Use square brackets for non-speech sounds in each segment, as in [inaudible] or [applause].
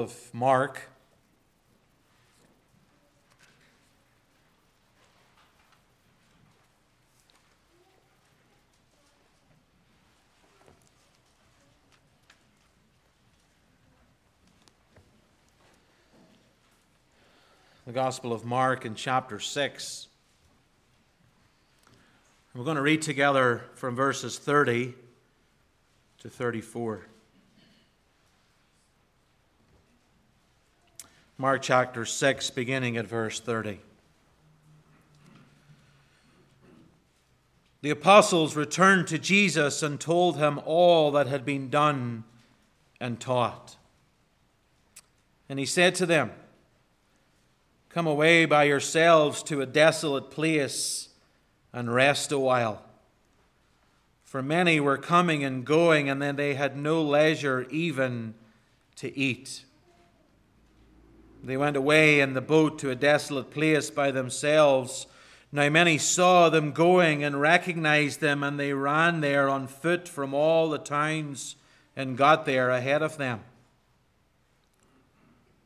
of Mark. The Gospel of Mark in chapter 6. We're going to read together from verses 30 to 34. Mark chapter 6, beginning at verse 30. The apostles returned to Jesus and told him all that had been done and taught. And he said to them, Come away by yourselves to a desolate place and rest a while. For many were coming and going, and then they had no leisure even to eat. They went away in the boat to a desolate place by themselves. Now many saw them going and recognized them, and they ran there on foot from all the towns and got there ahead of them.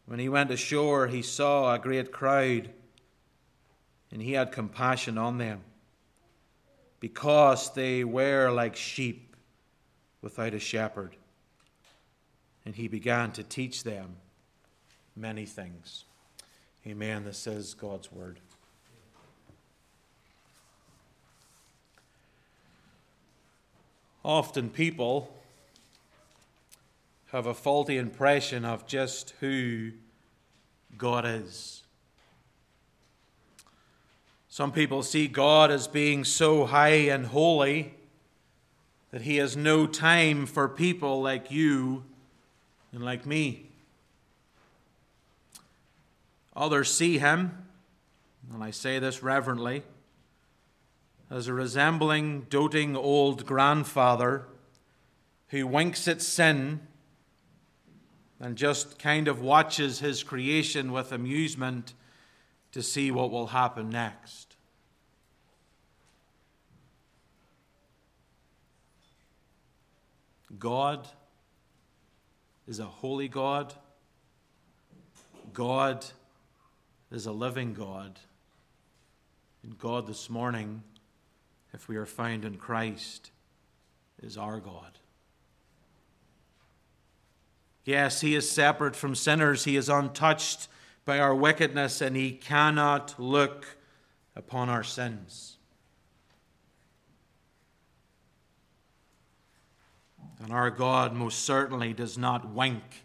When he went ashore, he saw a great crowd, and he had compassion on them, because they were like sheep without a shepherd. And he began to teach them many things. Amen. This is God's Word. Often people have a faulty impression of just who God is. Some people see God as being so high and holy that he has no time for people like you and like me. Others see him, and I say this reverently, as a resembling, doting old grandfather who winks at sin and just kind of watches his creation with amusement to see what will happen next. God is a holy God. God is a living God. And God, this morning, if we are found in Christ, is our God. Yes, He is separate from sinners, He is untouched by our wickedness, and He cannot look upon our sins. And our God most certainly does not wink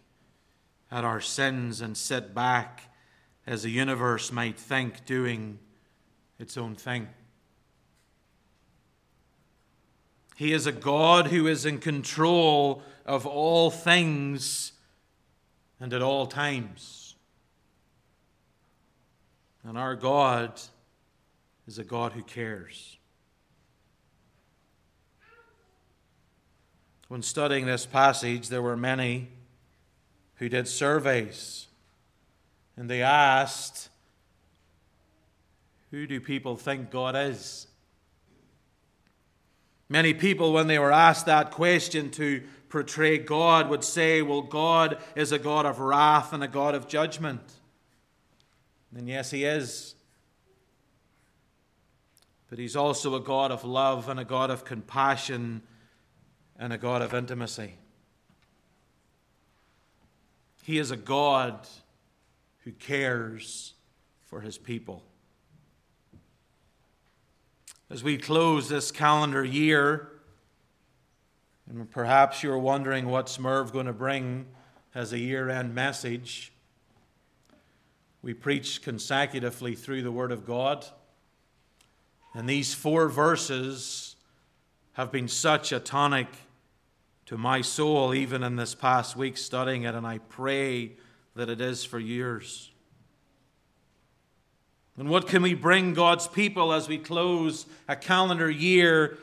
at our sins and sit back as the universe might think, doing its own thing. He is a God who is in control of all things and at all times. And our God is a God who cares. When studying this passage, there were many who did surveys and they asked, Who do people think God is? Many people, when they were asked that question to portray God, would say, Well, God is a God of wrath and a God of judgment. And yes, He is. But He's also a God of love and a God of compassion and a God of intimacy. He is a God who cares for his people. As we close this calendar year, and perhaps you're wondering what Merv's going to bring as a year end message, we preach consecutively through the Word of God. And these four verses have been such a tonic to my soul, even in this past week studying it, and I pray that it is for years. And what can we bring God's people as we close a calendar year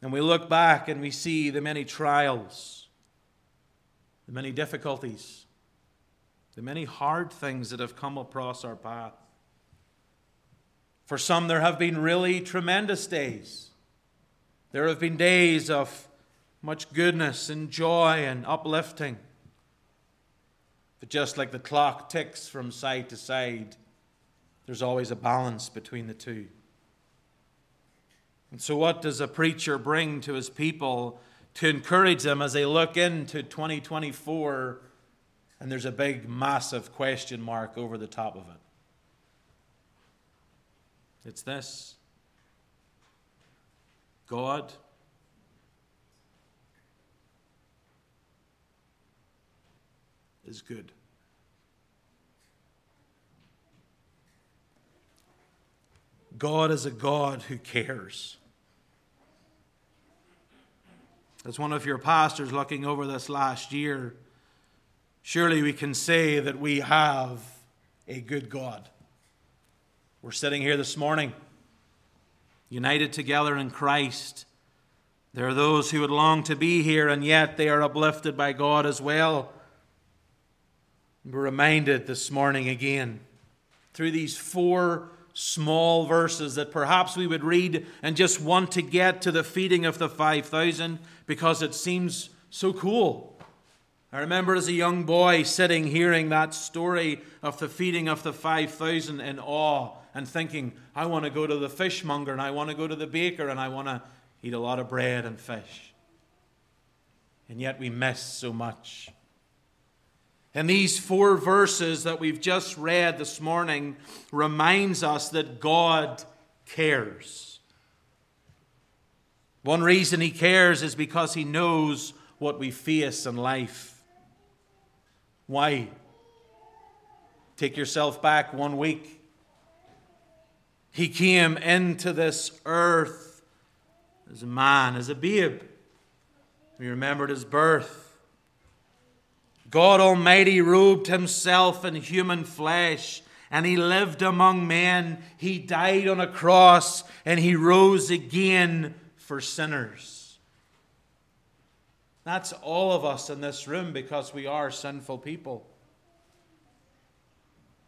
and we look back and we see the many trials, the many difficulties, the many hard things that have come across our path? For some, there have been really tremendous days. There have been days of much goodness and joy and uplifting. But just like the clock ticks from side to side, there's always a balance between the two. And so, what does a preacher bring to his people to encourage them as they look into 2024 and there's a big, massive question mark over the top of it? It's this God is good. God is a God who cares. As one of your pastors looking over this last year, surely we can say that we have a good God. We're sitting here this morning, united together in Christ. There are those who would long to be here, and yet they are uplifted by God as well. We're reminded this morning again through these four small verses that perhaps we would read and just want to get to the feeding of the 5,000 because it seems so cool. I remember as a young boy sitting hearing that story of the feeding of the 5,000 in awe and thinking, I want to go to the fishmonger and I want to go to the baker and I want to eat a lot of bread and fish. And yet we miss so much. And these four verses that we've just read this morning reminds us that God cares. One reason he cares is because he knows what we face in life. Why? Take yourself back one week. He came into this earth as a man, as a babe. We remembered his birth. God Almighty robed himself in human flesh and he lived among men. He died on a cross and he rose again for sinners. That's all of us in this room because we are sinful people.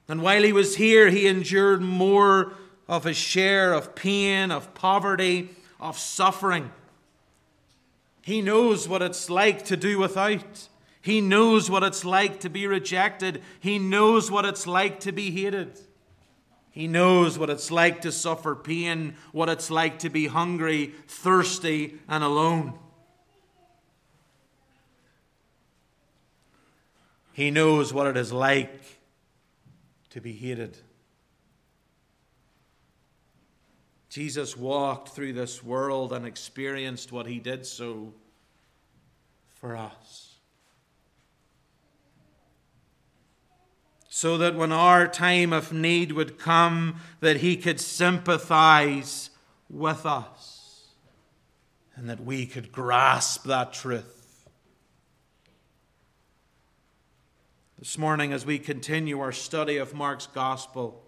And while he was here, he endured more of his share of pain, of poverty, of suffering. He knows what it's like to do without. He knows what it's like to be rejected. He knows what it's like to be hated. He knows what it's like to suffer pain, what it's like to be hungry, thirsty, and alone. He knows what it is like to be hated. Jesus walked through this world and experienced what he did so for us. So that when our time of need would come that he could sympathize with us and that we could grasp that truth. This morning as we continue our study of mark's gospel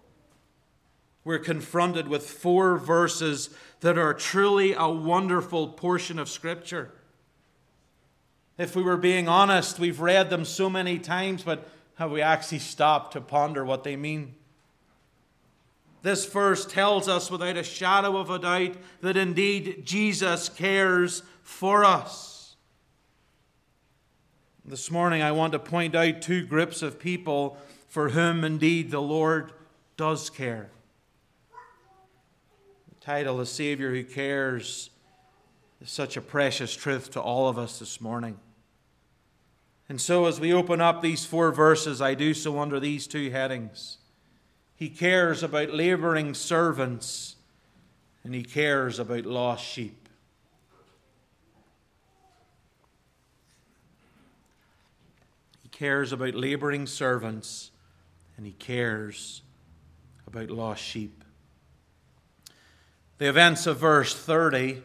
we're confronted with four verses that are truly a wonderful portion of scripture. If we were being honest we've read them so many times but have we actually stopped to ponder what they mean? This verse tells us without a shadow of a doubt that indeed Jesus cares for us. This morning, I want to point out two groups of people for whom indeed the Lord does care. The title, The Savior Who Cares, is such a precious truth to all of us this morning. And so, as we open up these four verses, I do so under these two headings. He cares about laboring servants, and he cares about lost sheep. He cares about laboring servants, and he cares about lost sheep. The events of verse 30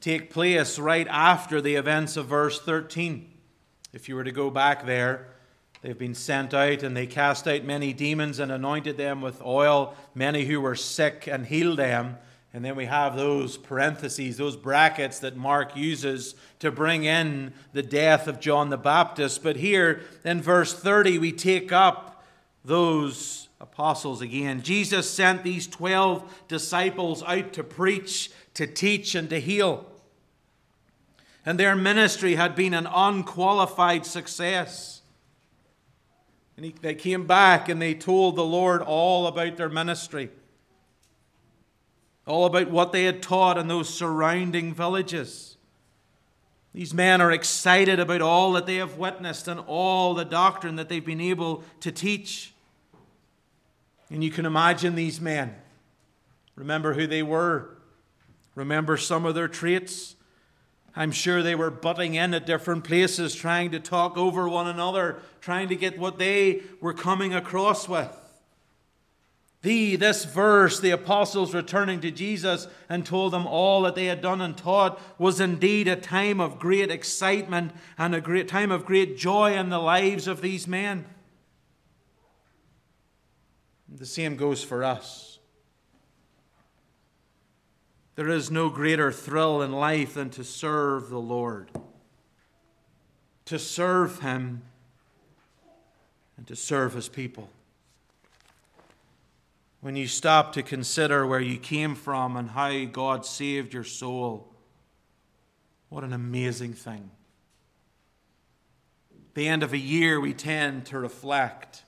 take place right after the events of verse 13. If you were to go back there, they've been sent out and they cast out many demons and anointed them with oil, many who were sick and healed them. And then we have those parentheses, those brackets that Mark uses to bring in the death of John the Baptist. But here in verse 30, we take up those apostles again. Jesus sent these 12 disciples out to preach, to teach, and to heal and their ministry had been an unqualified success. And he, they came back and they told the Lord all about their ministry, all about what they had taught in those surrounding villages. These men are excited about all that they have witnessed and all the doctrine that they've been able to teach. And you can imagine these men. Remember who they were. Remember some of their traits. I'm sure they were butting in at different places, trying to talk over one another, trying to get what they were coming across with. The, this verse, the apostles returning to Jesus and told them all that they had done and taught, was indeed a time of great excitement and a great time of great joy in the lives of these men. The same goes for us. There is no greater thrill in life than to serve the Lord, to serve Him, and to serve His people. When you stop to consider where you came from and how God saved your soul, what an amazing thing. At the end of a year, we tend to reflect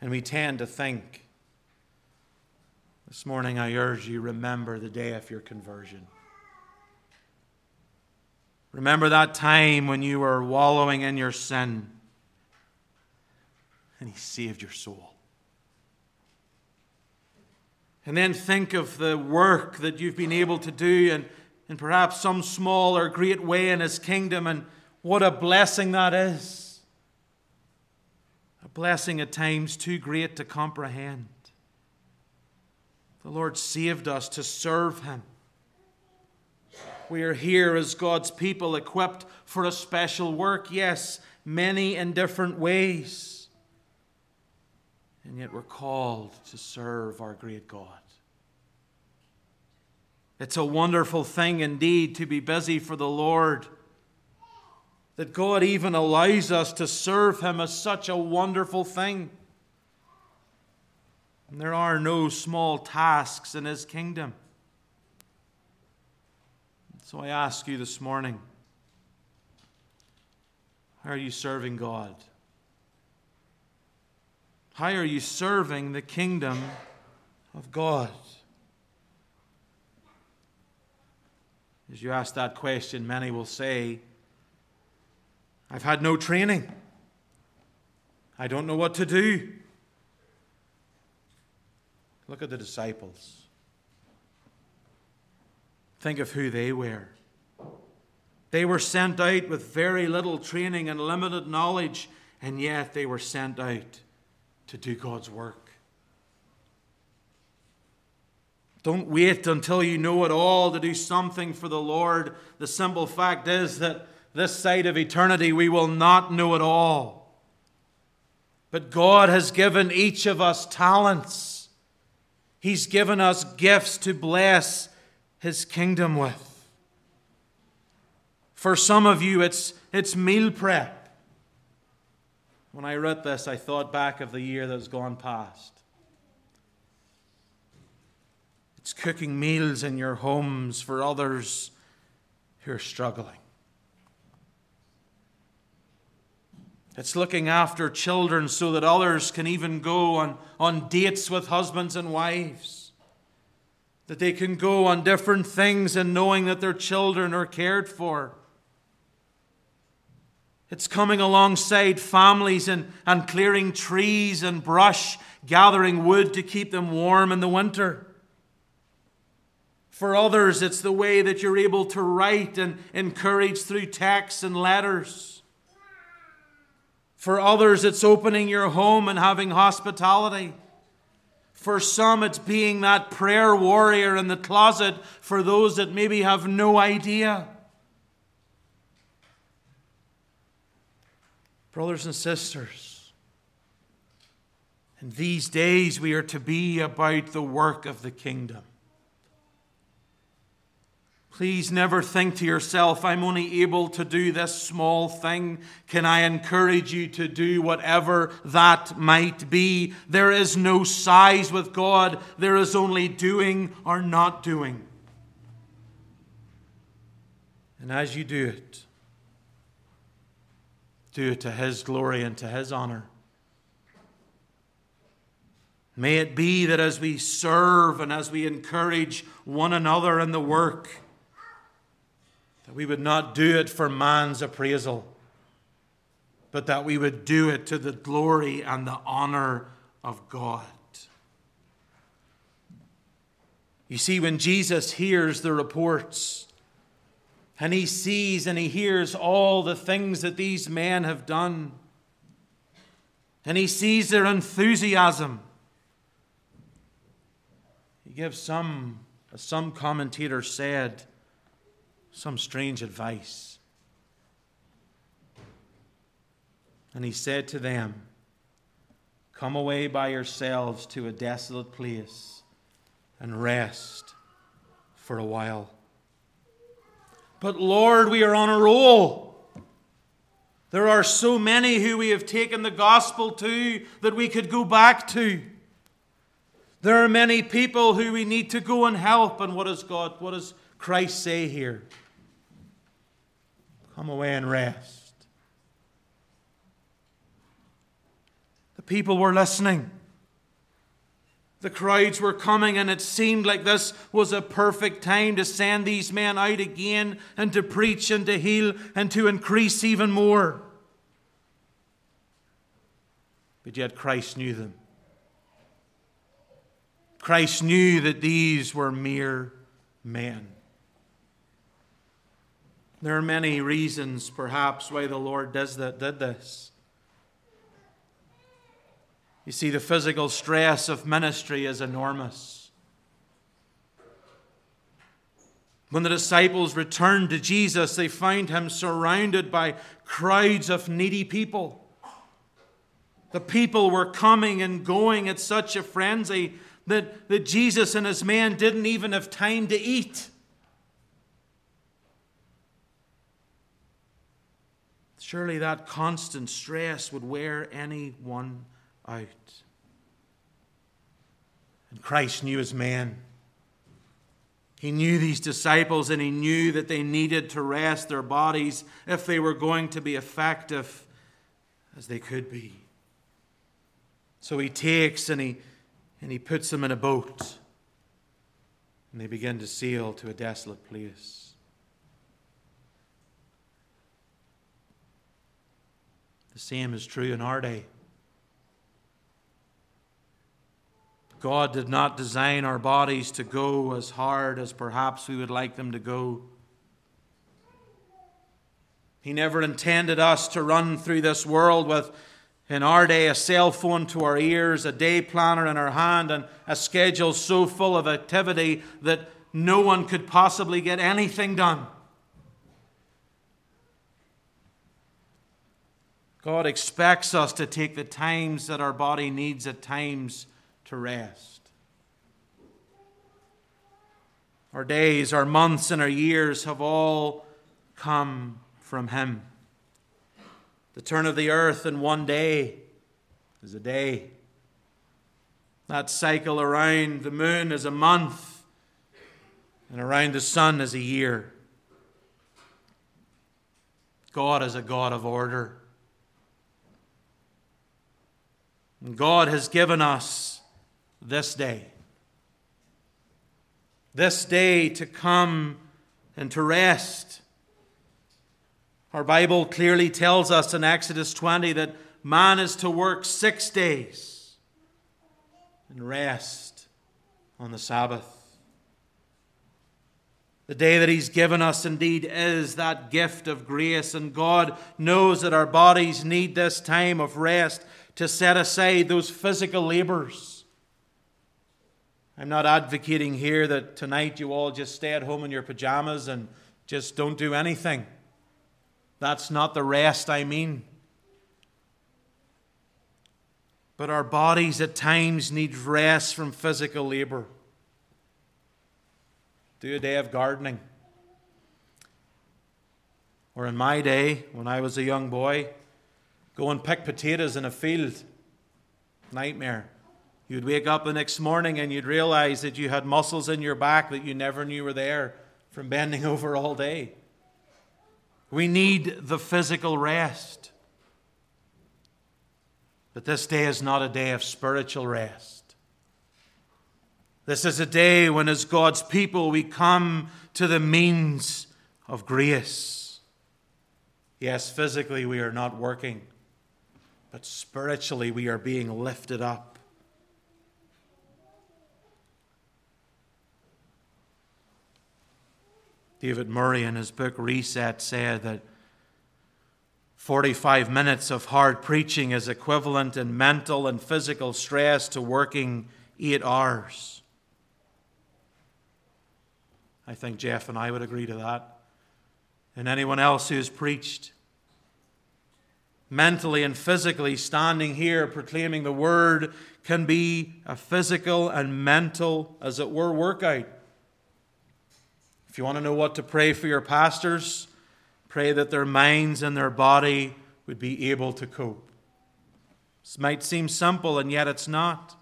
and we tend to think this morning, I urge you remember the day of your conversion. Remember that time when you were wallowing in your sin and He saved your soul. And then think of the work that you've been able to do in, in perhaps some small or great way in His kingdom, and what a blessing that is. A blessing at times too great to comprehend. The Lord saved us to serve Him. We are here as God's people, equipped for a special work, yes, many in different ways. And yet we're called to serve our great God. It's a wonderful thing indeed to be busy for the Lord. That God even allows us to serve Him is such a wonderful thing. And there are no small tasks in his kingdom. So I ask you this morning how are you serving God? How are you serving the kingdom of God? As you ask that question, many will say, I've had no training. I don't know what to do. Look at the disciples. Think of who they were. They were sent out with very little training and limited knowledge, and yet they were sent out to do God's work. Don't wait until you know it all to do something for the Lord. The simple fact is that this side of eternity we will not know it all. But God has given each of us talents. He's given us gifts to bless His kingdom with. For some of you, it's, it's meal prep. When I read this, I thought back of the year that's gone past. It's cooking meals in your homes for others who are struggling. It's looking after children so that others can even go on, on dates with husbands and wives. That they can go on different things and knowing that their children are cared for. It's coming alongside families and, and clearing trees and brush, gathering wood to keep them warm in the winter. For others, it's the way that you're able to write and encourage through texts and letters. For others, it's opening your home and having hospitality. For some, it's being that prayer warrior in the closet for those that maybe have no idea. Brothers and sisters, in these days we are to be about the work of the kingdom. Please never think to yourself, I'm only able to do this small thing. Can I encourage you to do whatever that might be? There is no size with God, there is only doing or not doing. And as you do it, do it to His glory and to His honor. May it be that as we serve and as we encourage one another in the work, that we would not do it for man's appraisal, but that we would do it to the glory and the honor of God. You see, when Jesus hears the reports, and he sees and he hears all the things that these men have done, and he sees their enthusiasm, he gives some, as some commentator said, some strange advice. And he said to them, Come away by yourselves to a desolate place and rest for a while. But Lord, we are on a roll. There are so many who we have taken the gospel to that we could go back to. There are many people who we need to go and help. And what does God, what does Christ say here? Come away and rest. The people were listening. The crowds were coming, and it seemed like this was a perfect time to send these men out again and to preach and to heal and to increase even more. But yet Christ knew them. Christ knew that these were mere men. There are many reasons, perhaps, why the Lord does that, did this. You see, the physical stress of ministry is enormous. When the disciples returned to Jesus, they found him surrounded by crowds of needy people. The people were coming and going at such a frenzy that, that Jesus and his men didn't even have time to eat. Surely that constant stress would wear anyone out. And Christ knew his men. He knew these disciples and he knew that they needed to rest their bodies if they were going to be effective as they could be. So he takes and he, and he puts them in a boat. And they begin to sail to a desolate place. The same is true in our day. God did not design our bodies to go as hard as perhaps we would like them to go. He never intended us to run through this world with in our day, a cell phone to our ears, a day planner in our hand, and a schedule so full of activity that no one could possibly get anything done. God expects us to take the times that our body needs at times to rest. Our days, our months, and our years have all come from Him. The turn of the earth in one day is a day. That cycle around the moon is a month, and around the sun is a year. God is a God of order. And God has given us this day. This day to come and to rest our Bible clearly tells us in Exodus 20 that man is to work six days and rest on the Sabbath. The day that He's given us indeed is that gift of grace, and God knows that our bodies need this time of rest to set aside those physical labors. I'm not advocating here that tonight you all just stay at home in your pajamas and just don't do anything. That's not the rest I mean. But our bodies at times need rest from physical labor. Do a day of gardening. Or in my day, when I was a young boy, go and pick potatoes in a field. Nightmare. You'd wake up the next morning and you'd realize that you had muscles in your back that you never knew were there from bending [laughs] over all day. We need the physical rest. But this day is not a day of spiritual rest. This is a day when, as God's people, we come to the means of grace. Yes, physically we are not working, but spiritually we are being lifted up. David Murray, in his book Reset, said that 45 minutes of hard preaching is equivalent in mental and physical stress to working eight hours. I think Jeff and I would agree to that. And anyone else who's preached mentally and physically standing here proclaiming the word can be a physical and mental, as it were, workout. If you want to know what to pray for your pastors, pray that their minds and their body would be able to cope. This might seem simple, and yet it's not.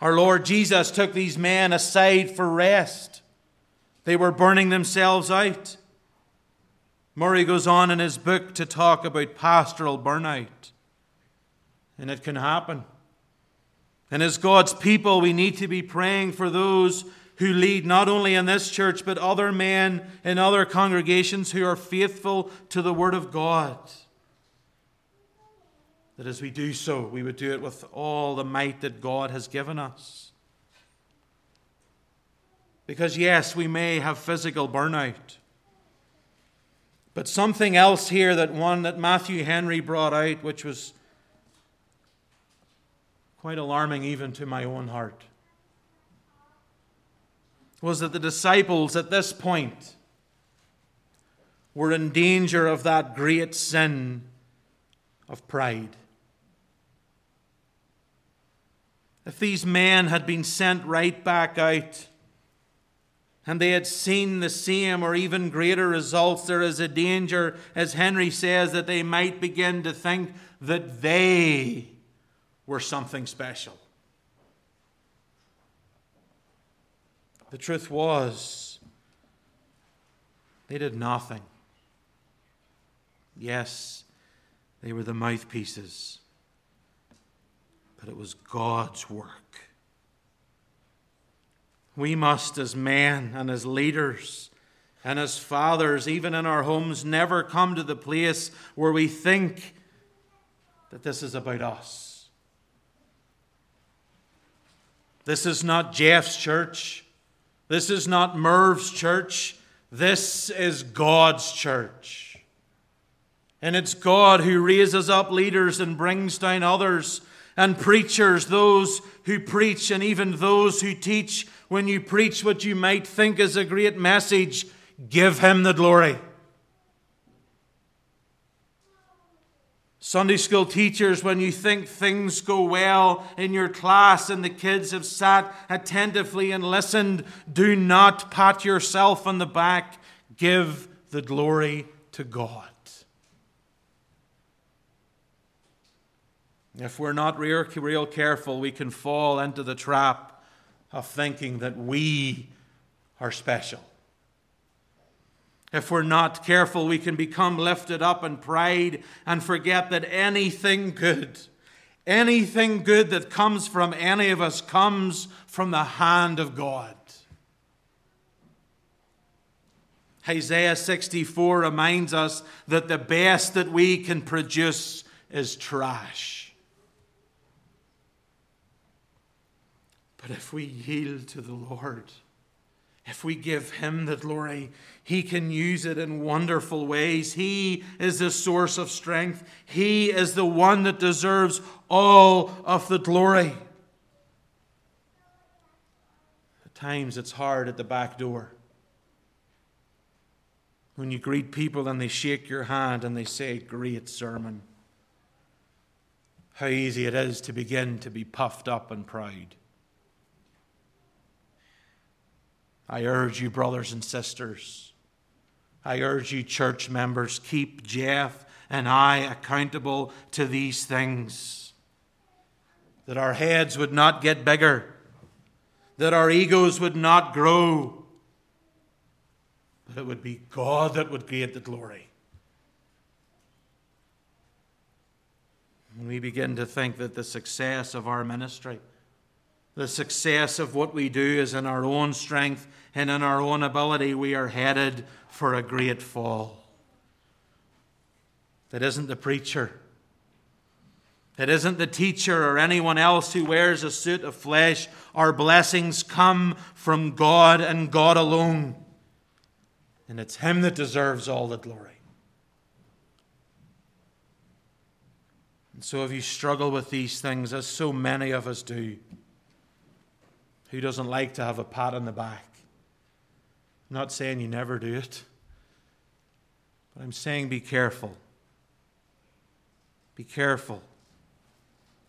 Our Lord Jesus took these men aside for rest. They were burning themselves out. Murray goes on in his book to talk about pastoral burnout. And it can happen. And as God's people, we need to be praying for those who lead not only in this church, but other men in other congregations who are faithful to the Word of God. That as we do so, we would do it with all the might that God has given us. Because, yes, we may have physical burnout. But something else here that one that Matthew Henry brought out, which was quite alarming even to my own heart was that the disciples at this point were in danger of that great sin of pride. If these men had been sent right back out and they had seen the same or even greater results, there is a danger, as Henry says, that they might begin to think that they were something special. The truth was, they did nothing. Yes, they were the mouthpieces, but it was God's work. We must, as men and as leaders and as fathers, even in our homes, never come to the place where we think that this is about us. This is not Jeff's church. This is not Merv's church. This is God's church. And it's God who raises up leaders and brings down others and preachers, those who preach and even those who teach. When you preach what you might think is a great message, give him the glory. Sunday school teachers, when you think things go well in your class and the kids have sat attentively and listened, do not pat yourself on the back. Give the glory to God. If we're not real, real careful, we can fall into the trap of thinking that we are special. If we're not careful, we can become lifted up in pride and forget that anything good, anything good that comes from any of us comes from the hand of God. Isaiah 64 reminds us that the best that we can produce is trash. But if we yield to the Lord, if we give Him the glory, He can use it in wonderful ways. He is the source of strength. He is the one that deserves all of the glory. At times it's hard at the back door. When you greet people and they shake your hand and they say, Great sermon. How easy it is to begin to be puffed up and proud. I urge you, brothers and sisters, I urge you, church members, keep Jeff and I accountable to these things. That our heads would not get bigger, that our egos would not grow, but it would be God that would get the glory. When we begin to think that the success of our ministry, the success of what we do is in our own strength and in our own ability, we are headed for a great fall. That isn't the preacher. It isn't the teacher or anyone else who wears a suit of flesh. Our blessings come from God and God alone. And it's Him that deserves all the glory. And so, if you struggle with these things, as so many of us do, who doesn't like to have a pat on the back? I'm not saying you never do it, but I'm saying be careful. Be careful.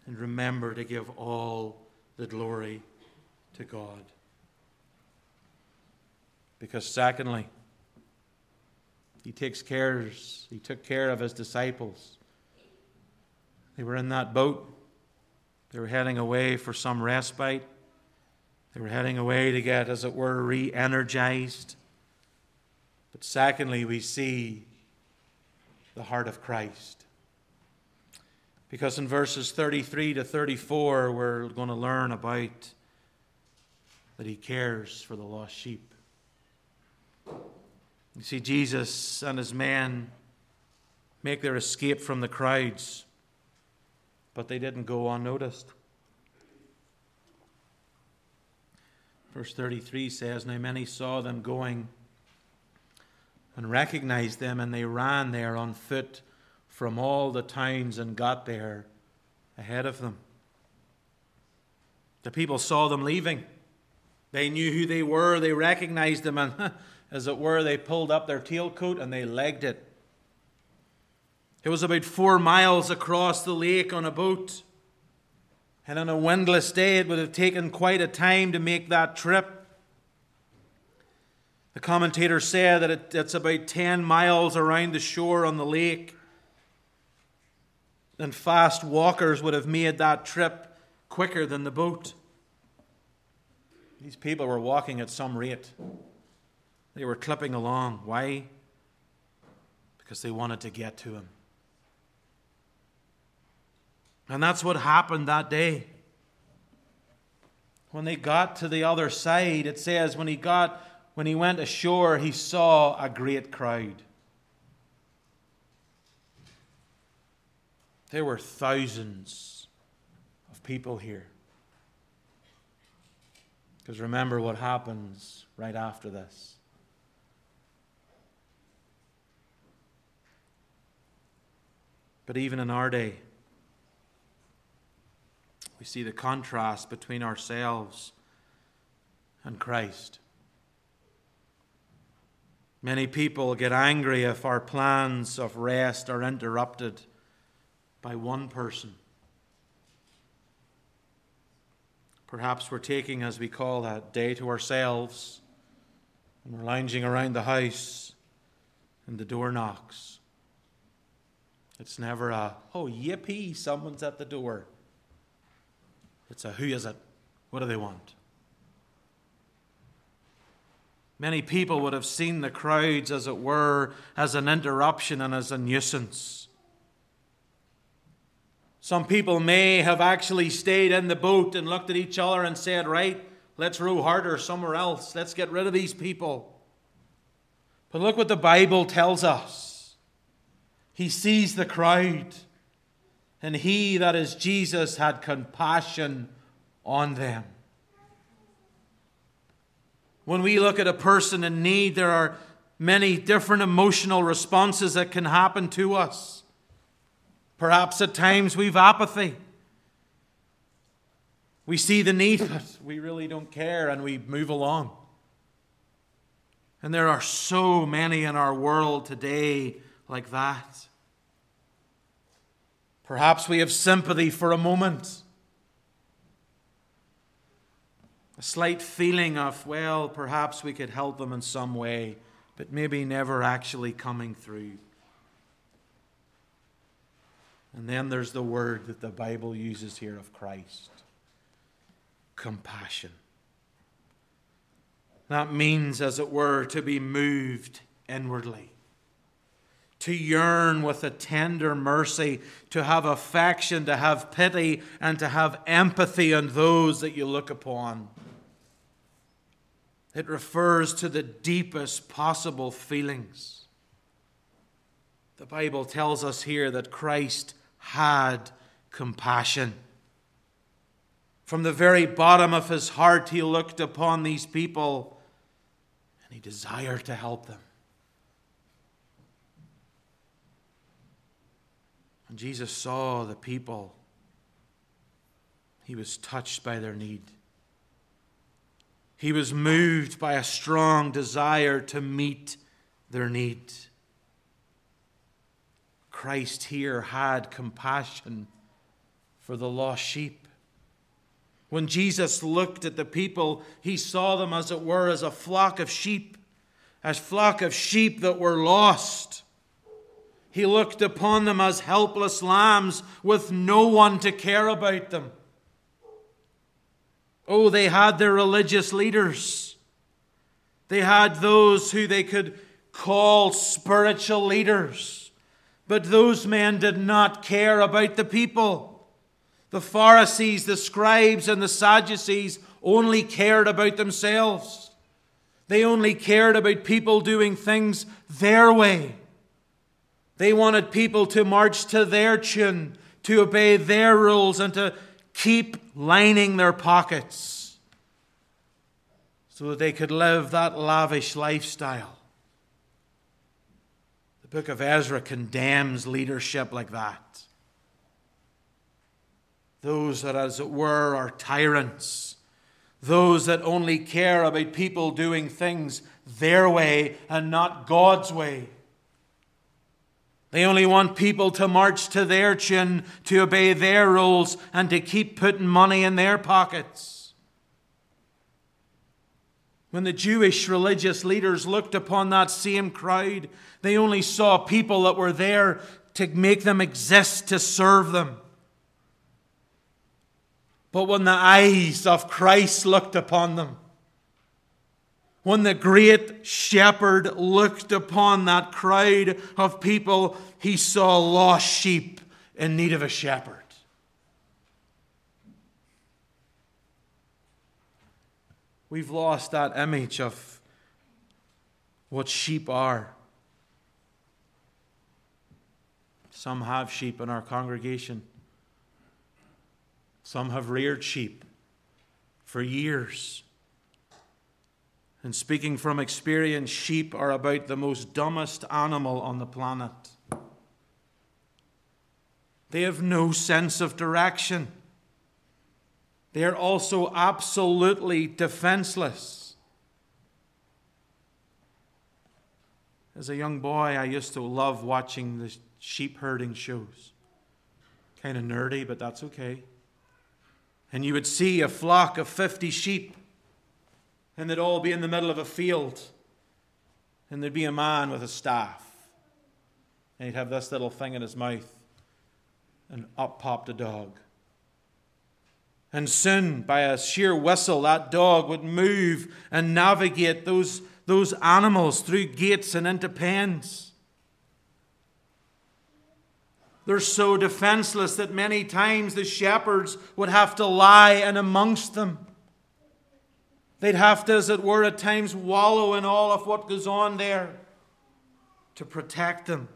And remember to give all the glory to God. Because, secondly, he takes cares, he took care of his disciples. They were in that boat. They were heading away for some respite. They were heading away to get, as it were, re energized. But secondly, we see the heart of Christ. Because in verses 33 to 34, we're going to learn about that he cares for the lost sheep. You see, Jesus and his men make their escape from the crowds, but they didn't go unnoticed. Verse 33 says, Now many saw them going and recognized them, and they ran there on foot from all the towns and got there ahead of them. The people saw them leaving. They knew who they were, they recognized them, and [laughs] as it were, they pulled up their tailcoat and they legged it. It was about four miles across the lake on a boat. And on a windless day, it would have taken quite a time to make that trip. The commentator said that it, it's about 10 miles around the shore on the lake. And fast walkers would have made that trip quicker than the boat. These people were walking at some rate. They were clipping along. Why? Because they wanted to get to him. And that's what happened that day. When they got to the other side, it says when he got when he went ashore, he saw a great crowd. There were thousands of people here. Because remember what happens right after this. But even in our day, we see the contrast between ourselves and Christ. Many people get angry if our plans of rest are interrupted by one person. Perhaps we're taking, as we call that, day to ourselves, and we're lounging around the house, and the door knocks. It's never a, oh, yippee, someone's at the door. It's a who is it? What do they want? Many people would have seen the crowds, as it were, as an interruption and as a nuisance. Some people may have actually stayed in the boat and looked at each other and said, Right, let's row harder somewhere else. Let's get rid of these people. But look what the Bible tells us. He sees the crowd and he, that is Jesus, had compassion on them. When we look at a person in need, there are many different emotional responses that can happen to us. Perhaps at times we've apathy. We see the need, but we really don't care and we move along. And there are so many in our world today like that. Perhaps we have sympathy for a moment. A slight feeling of, well, perhaps we could help them in some way, but maybe never actually coming through. And then there's the word that the Bible uses here of Christ compassion. That means, as it were, to be moved inwardly to yearn with a tender mercy, to have affection, to have pity, and to have empathy on those that you look upon. It refers to the deepest possible feelings. The Bible tells us here that Christ had compassion. From the very bottom of his heart, he looked upon these people and he desired to help them. Jesus saw the people, he was touched by their need. He was moved by a strong desire to meet their need. Christ here had compassion for the lost sheep. When Jesus looked at the people, he saw them, as it were, as a flock of sheep, as flock of sheep that were lost. He looked upon them as helpless lambs with no one to care about them. Oh, they had their religious leaders. They had those who they could call spiritual leaders. But those men did not care about the people. The Pharisees, the scribes, and the Sadducees only cared about themselves. They only cared about people doing things their way. They wanted people to march to their tune, to obey their rules, and to keep lining their pockets so that they could live that lavish lifestyle The book of Ezra condemns leadership like that. Those that, as it were, are tyrants. Those that only care about people doing things their way and not God's way. They only want people to march to their tune, to obey their rules, and to keep putting money in their pockets. When the Jewish religious leaders looked upon that same crowd, they only saw people that were there to make them exist, to serve them. But when the eyes of Christ looked upon them, when the great shepherd looked upon that crowd of people, he saw lost sheep in need of a shepherd. We've lost that image of what sheep are. Some have sheep in our congregation. Some have reared sheep for years. And speaking from experience, sheep are about the most dumbest animal on the planet. They have no sense of direction. They are also absolutely defenseless. As a young boy, I used to love watching the sheep herding shows. Kind of nerdy, but that's okay. And you would see a flock of 50 sheep, and they'd all be in the middle of a field, and there'd be a man with a staff, and he'd have this little thing in his mouth, and up popped a dog. And soon, by a sheer whistle, that dog would move and navigate those, those animals through gates and into pens. They're so defenseless that many times the shepherds would have to lie in amongst them. They'd have to, as it were, at times wallow in all of what goes on there to protect them.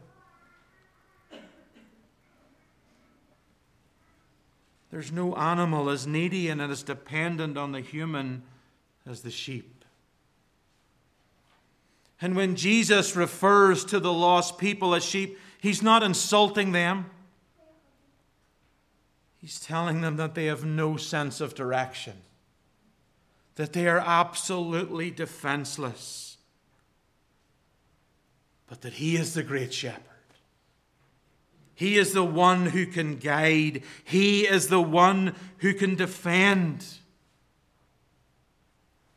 There's no animal as needy and as dependent on the human as the sheep. And when Jesus refers to the lost people as sheep, he's not insulting them. He's telling them that they have no sense of direction, that they are absolutely defenseless, but that he is the great shepherd. He is the one who can guide, He is the one who can defend.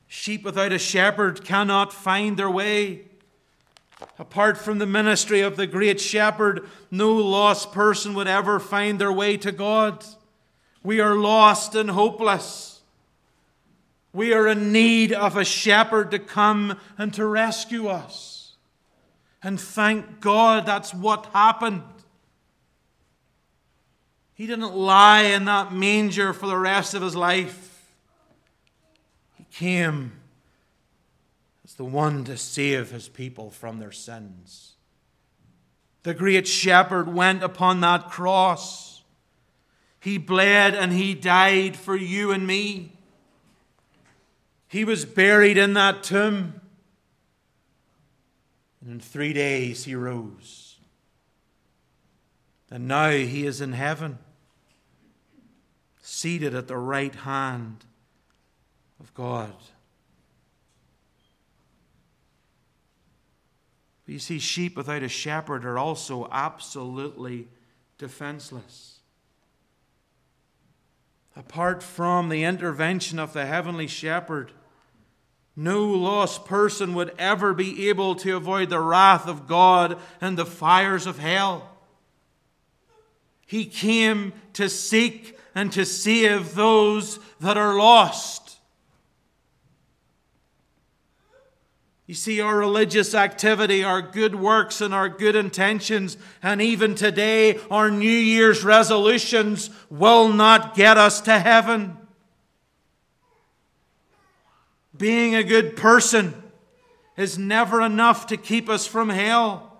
Sheep without a shepherd cannot find their way. Apart from the ministry of the great shepherd, no lost person would ever find their way to God. We are lost and hopeless. We are in need of a shepherd to come and to rescue us. And thank God that's what happened. He didn't lie in that manger for the rest of his life. He came as the one to save his people from their sins. The great shepherd went upon that cross. He bled and he died for you and me. He was buried in that tomb. And in three days he rose. And now he is in heaven, seated at the right hand of God. But you see, sheep without a shepherd are also absolutely defenseless. Apart from the intervention of the heavenly shepherd, no lost person would ever be able to avoid the wrath of God and the fires of hell. He came to seek and to save those that are lost. You see, our religious activity, our good works, and our good intentions, and even today, our New Year's resolutions will not get us to heaven. Being a good person is never enough to keep us from hell.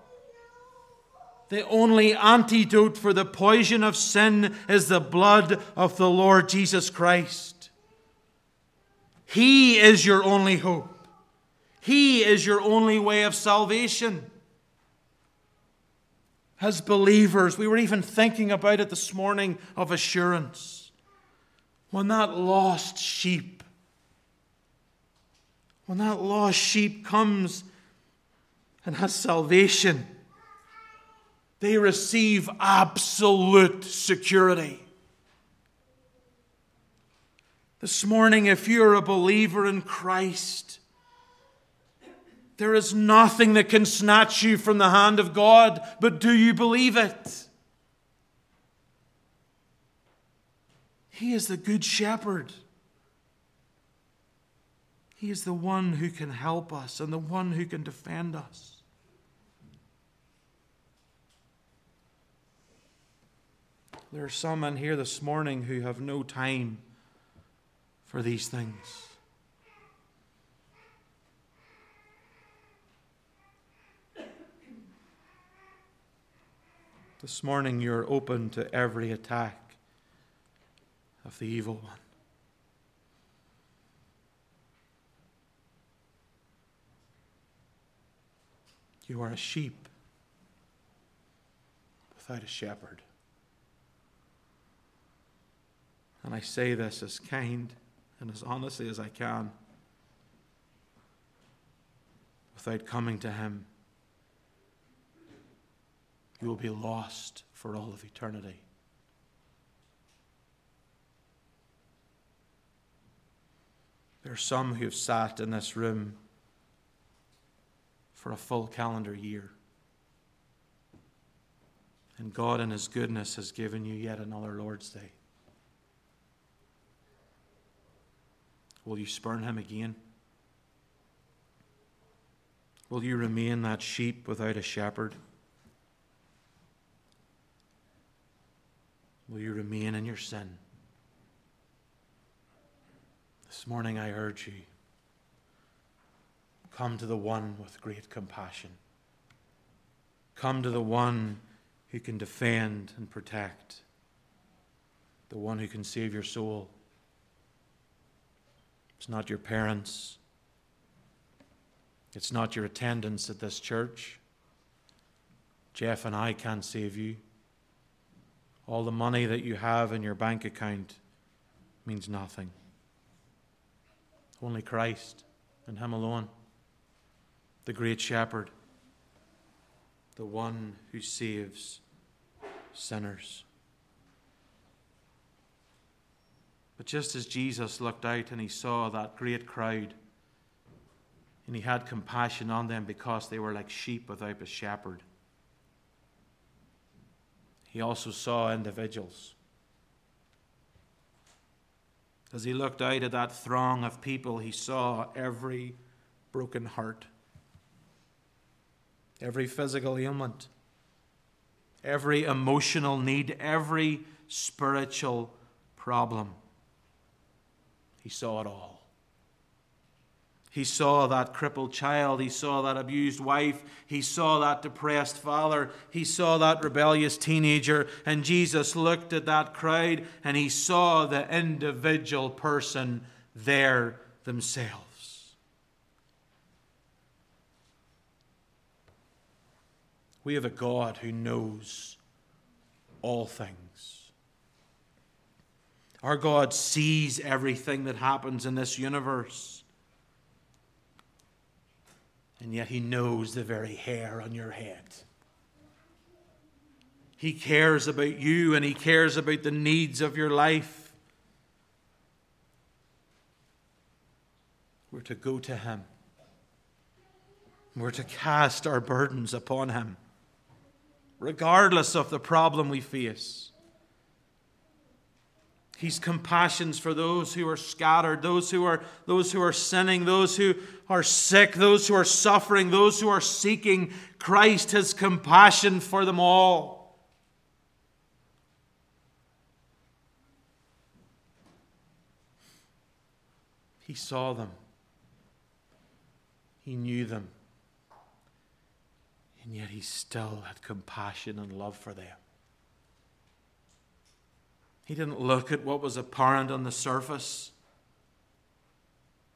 The only antidote for the poison of sin is the blood of the Lord Jesus Christ. He is your only hope. He is your only way of salvation. As believers, we were even thinking about it this morning of assurance. When that lost sheep, when that lost sheep comes and has salvation, they receive absolute security. This morning, if you're a believer in Christ, there is nothing that can snatch you from the hand of God, but do you believe it? He is the Good Shepherd. He is the one who can help us and the one who can defend us. There are some in here this morning who have no time for these things. This morning, you're open to every attack of the evil one. You are a sheep without a shepherd. And I say this as kind and as honestly as I can without coming to Him you will be lost for all of eternity. There are some who have sat in this room for a full calendar year. And God, in His goodness, has given you yet another Lord's Day. Will you spurn Him again? Will you remain that sheep without a shepherd? Will you remain in your sin? This morning I urge you come to the one with great compassion. Come to the one who can defend and protect, the one who can save your soul. It's not your parents, it's not your attendance at this church. Jeff and I can't save you. All the money that you have in your bank account means nothing. Only Christ and Him alone, the great shepherd, the one who saves sinners. But just as Jesus looked out and he saw that great crowd, and he had compassion on them because they were like sheep without a shepherd he also saw individuals. As he looked out at that throng of people, he saw every broken heart, every physical ailment, every emotional need, every spiritual problem. He saw it all. He saw that crippled child. He saw that abused wife. He saw that depressed father. He saw that rebellious teenager. And Jesus looked at that crowd and he saw the individual person there themselves. We have a God who knows all things. Our God sees everything that happens in this universe. And yet He knows the very hair on your head. He cares about you and He cares about the needs of your life. We're to go to Him. We're to cast our burdens upon Him, regardless of the problem we face. He's compassions for those who are scattered, those who are, those who are sinning, those who are sick, those who are suffering, those who are seeking Christ, His compassion for them all. He saw them. He knew them. And yet he still had compassion and love for them. He didn't look at what was apparent on the surface.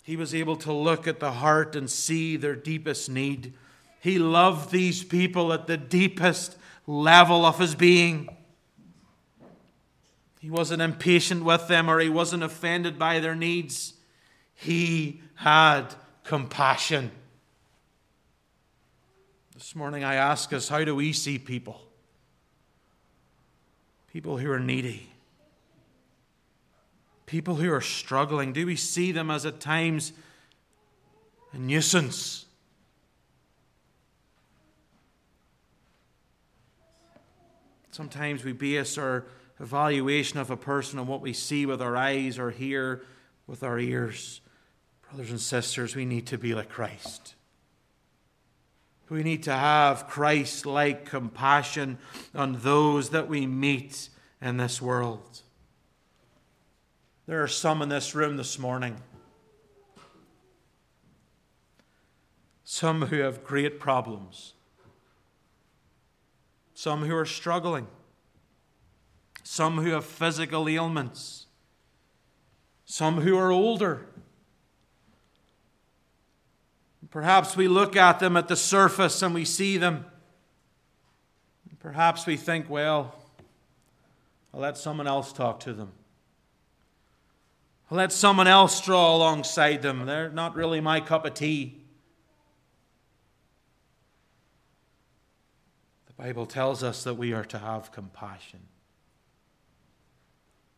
He was able to look at the heart and see their deepest need. He loved these people at the deepest level of his being. He wasn't impatient with them or he wasn't offended by their needs. He had compassion. This morning I ask us how do we see people? People who are needy people who are struggling? Do we see them as at times a nuisance? Sometimes we base our evaluation of a person on what we see with our eyes or hear with our ears. Brothers and sisters, we need to be like Christ. We need to have Christ like compassion on those that we meet in this world. There are some in this room this morning, some who have great problems, some who are struggling, some who have physical ailments, some who are older. Perhaps we look at them at the surface and we see them. Perhaps we think, well, I'll let someone else talk to them. I'll Let someone else draw alongside them. They're not really my cup of tea. The Bible tells us that we are to have compassion.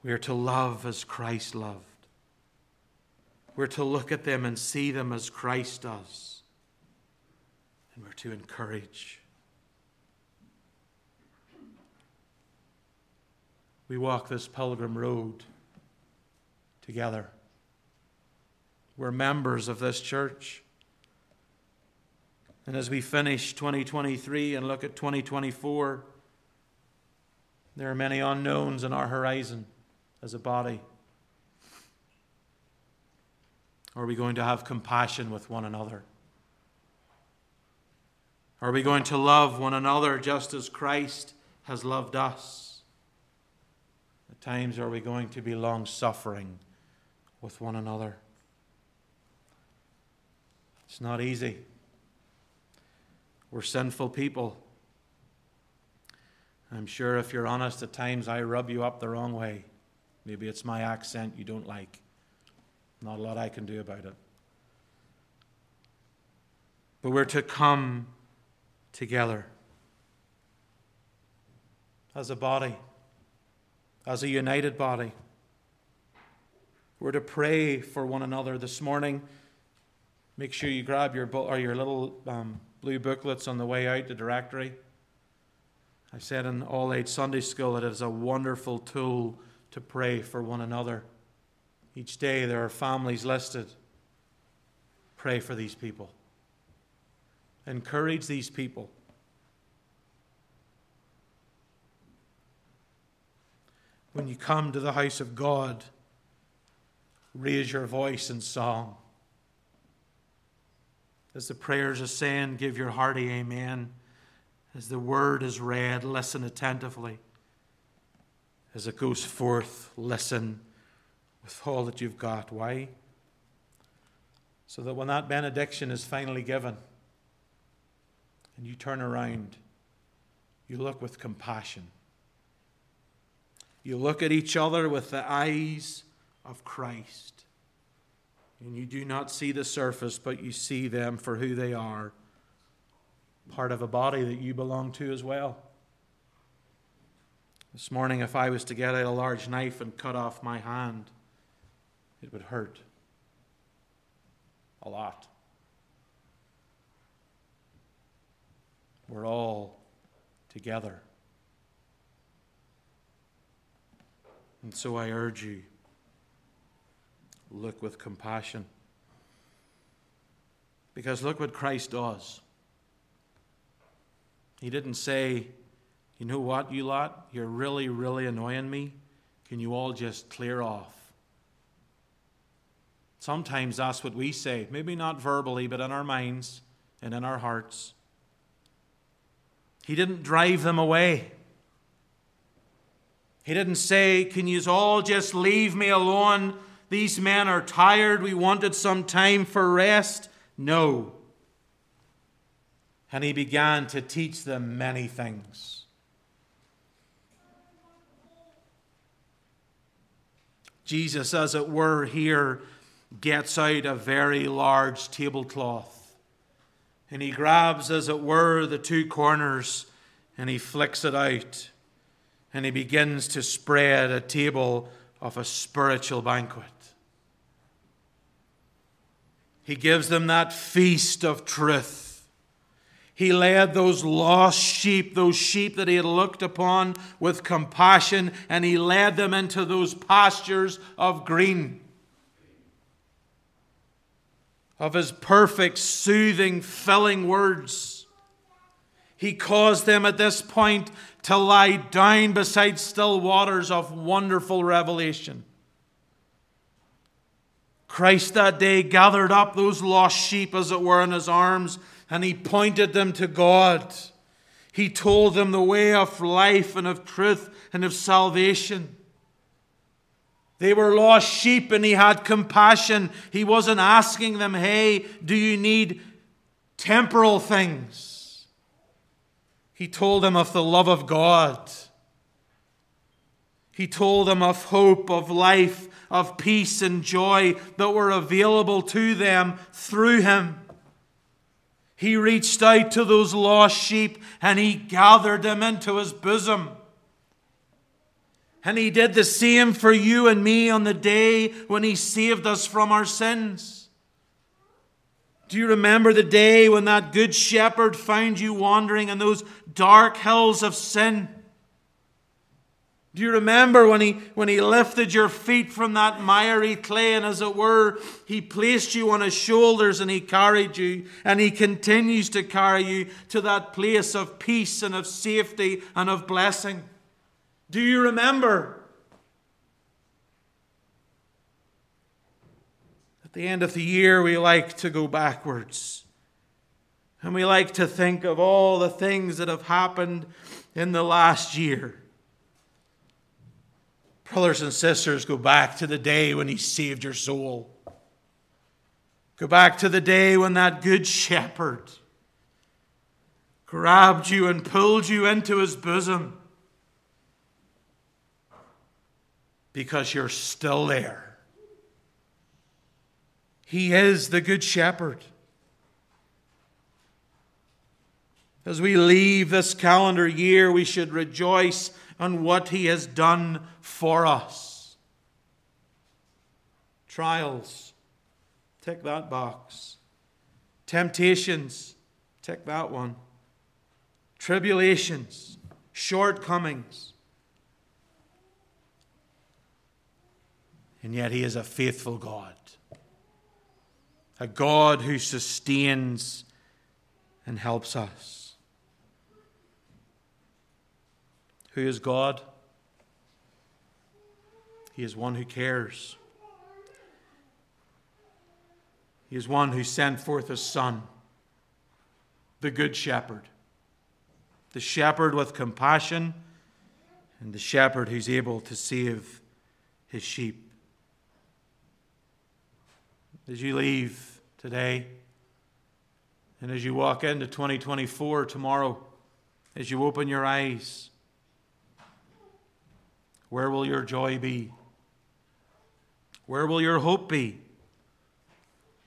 We are to love as Christ loved. We're to look at them and see them as Christ does. And we're to encourage. We walk this pilgrim road together. We're members of this church. And as we finish 2023 and look at 2024, there are many unknowns in our horizon as a body. Are we going to have compassion with one another? Are we going to love one another just as Christ has loved us? At times, are we going to be long suffering with one another. It's not easy. We're sinful people. I'm sure if you're honest, at times I rub you up the wrong way. Maybe it's my accent you don't like. Not a lot I can do about it. But we're to come together as a body, as a united body. We're to pray for one another this morning. Make sure you grab your, or your little um, blue booklets on the way out, the directory. I said in all age Sunday school that it is a wonderful tool to pray for one another. Each day there are families listed. Pray for these people. Encourage these people. When you come to the house of God, raise your voice in song. As the prayers ascend, give your hearty amen. As the word is read, listen attentively. As it goes forth, listen with all that you've got. Why? So that when that benediction is finally given and you turn around, you look with compassion. You look at each other with the eyes of Christ. And you do not see the surface, but you see them for who they are part of a body that you belong to as well. This morning, if I was to get out a large knife and cut off my hand, it would hurt a lot. We're all together. And so I urge you look with compassion. Because look what Christ does. He didn't say, You know what, you lot? You're really, really annoying me. Can you all just clear off? Sometimes that's what we say. Maybe not verbally, but in our minds and in our hearts. He didn't drive them away. He didn't say, Can you all just leave me alone? These men are tired. We wanted some time for rest. No. And he began to teach them many things. Jesus, as it were, here gets out a very large tablecloth. And he grabs, as it were, the two corners and he flicks it out and he begins to spread a table of a spiritual banquet. He gives them that feast of truth. He led those lost sheep, those sheep that he had looked upon with compassion, and he led them into those pastures of green. Of his perfect, soothing, filling words. He caused them at this point to lie down beside still waters of wonderful revelation. Christ that day gathered up those lost sheep, as it were, in his arms, and he pointed them to God. He told them the way of life and of truth and of salvation. They were lost sheep, and he had compassion. He wasn't asking them, Hey, do you need temporal things? He told them of the love of God. He told them of hope, of life, of peace and joy that were available to them through him. He reached out to those lost sheep and he gathered them into his bosom. And he did the same for you and me on the day when he saved us from our sins. Do you remember the day when that good shepherd found you wandering in those dark hills of sin? Do you remember when he, when he lifted your feet from that miry clay and, as it were, he placed you on his shoulders and he carried you and he continues to carry you to that place of peace and of safety and of blessing? Do you remember? At the end of the year, we like to go backwards. And we like to think of all the things that have happened in the last year. Brothers and sisters, go back to the day when He saved your soul. Go back to the day when that good shepherd grabbed you and pulled you into His bosom because you're still there. He is the Good Shepherd. As we leave this calendar year, we should rejoice on what He has done for us. Trials, tick that box. Temptations, tick that one. Tribulations, shortcomings. And yet, He is a faithful God a God who sustains and helps us. Who is God? He is one who cares. He is one who sent forth his Son, the Good Shepherd, the shepherd with compassion, and the shepherd who's able to save his sheep. As you leave today, and as you walk into 2024 tomorrow, as you open your eyes, where will your joy be? Where will your hope be?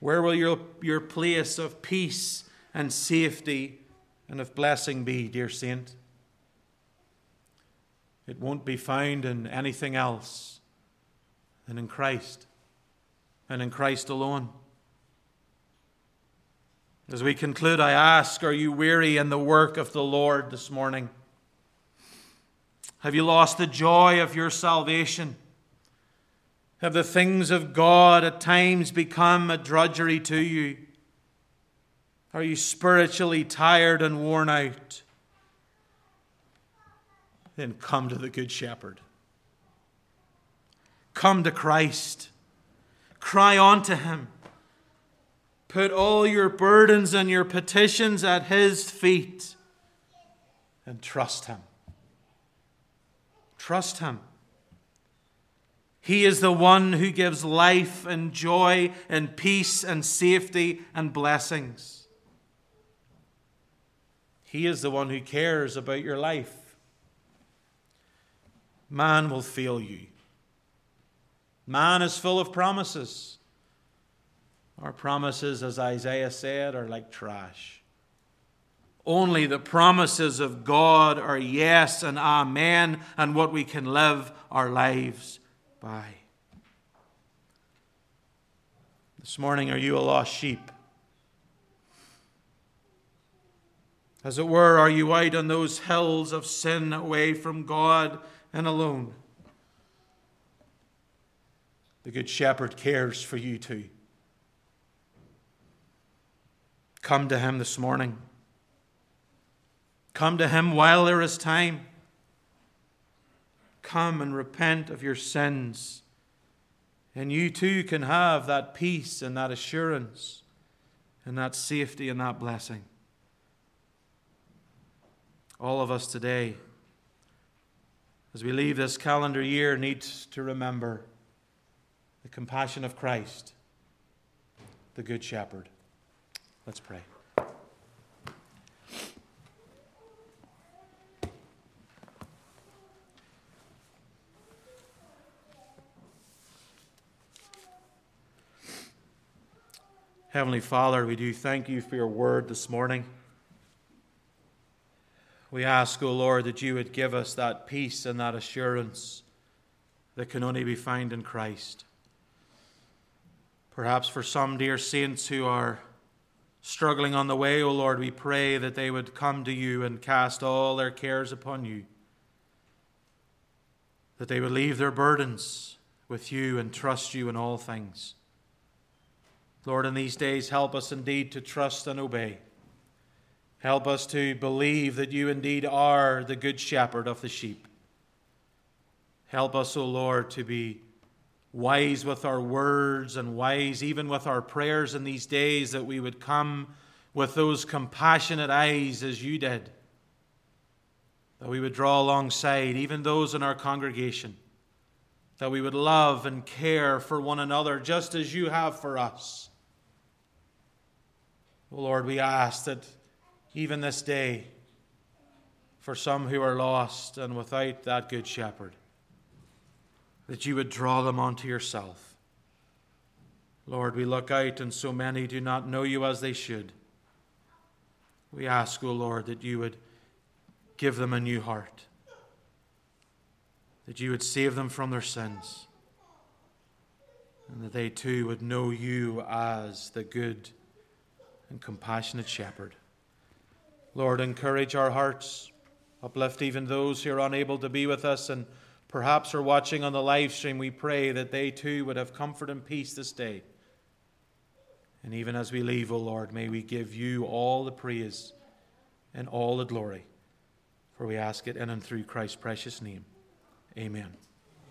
Where will your, your place of peace and safety and of blessing be, dear saint? It won't be found in anything else than in Christ and in Christ alone. As we conclude, I ask Are you weary in the work of the Lord this morning? Have you lost the joy of your salvation? Have the things of God at times become a drudgery to you? Are you spiritually tired and worn out? Then come to the Good Shepherd. Come to Christ. Cry unto Him. Put all your burdens and your petitions at His feet and trust Him. Trust Him. He is the one who gives life and joy and peace and safety and blessings. He is the one who cares about your life. Man will fail you. Man is full of promises. Our promises, as Isaiah said, are like trash. Only the promises of God are yes and amen, and what we can live our lives by. This morning, are you a lost sheep? As it were, are you out on those hills of sin away from God and alone? The Good Shepherd cares for you too. Come to Him this morning. Come to Him while there is time. Come and repent of your sins. And you too can have that peace and that assurance and that safety and that blessing. All of us today, as we leave this calendar year, need to remember compassion of Christ, the Good Shepherd. Let's pray. Heavenly Father, we do thank you for your word this morning. We ask, O oh Lord, that you would give us that peace and that assurance that can only be found in Christ. Perhaps for some dear saints who are struggling on the way, O Lord, we pray that they would come to you and cast all their cares upon you, that they would leave their burdens with you and trust you in all things. Lord, in these days, help us indeed to trust and obey. Help us to believe that you indeed are the good shepherd of the sheep. Help us, O Lord, to be wise with our words and wise even with our prayers in these days, that we would come with those compassionate eyes as you did. That we would draw alongside even those in our congregation. That we would love and care for one another just as you have for us. Oh Lord, we ask that even this day, for some who are lost and without that good shepherd, that you would draw them unto yourself. Lord, we look out and so many do not know you as they should. We ask, O oh Lord, that you would give them a new heart, that you would save them from their sins, and that they too would know you as the good and compassionate shepherd. Lord, encourage our hearts, uplift even those who are unable to be with us and perhaps are watching on the live stream. We pray that they too would have comfort and peace this day. And even as we leave, O oh Lord, may we give you all the praise and all the glory. For we ask it in and through Christ's precious name. Amen.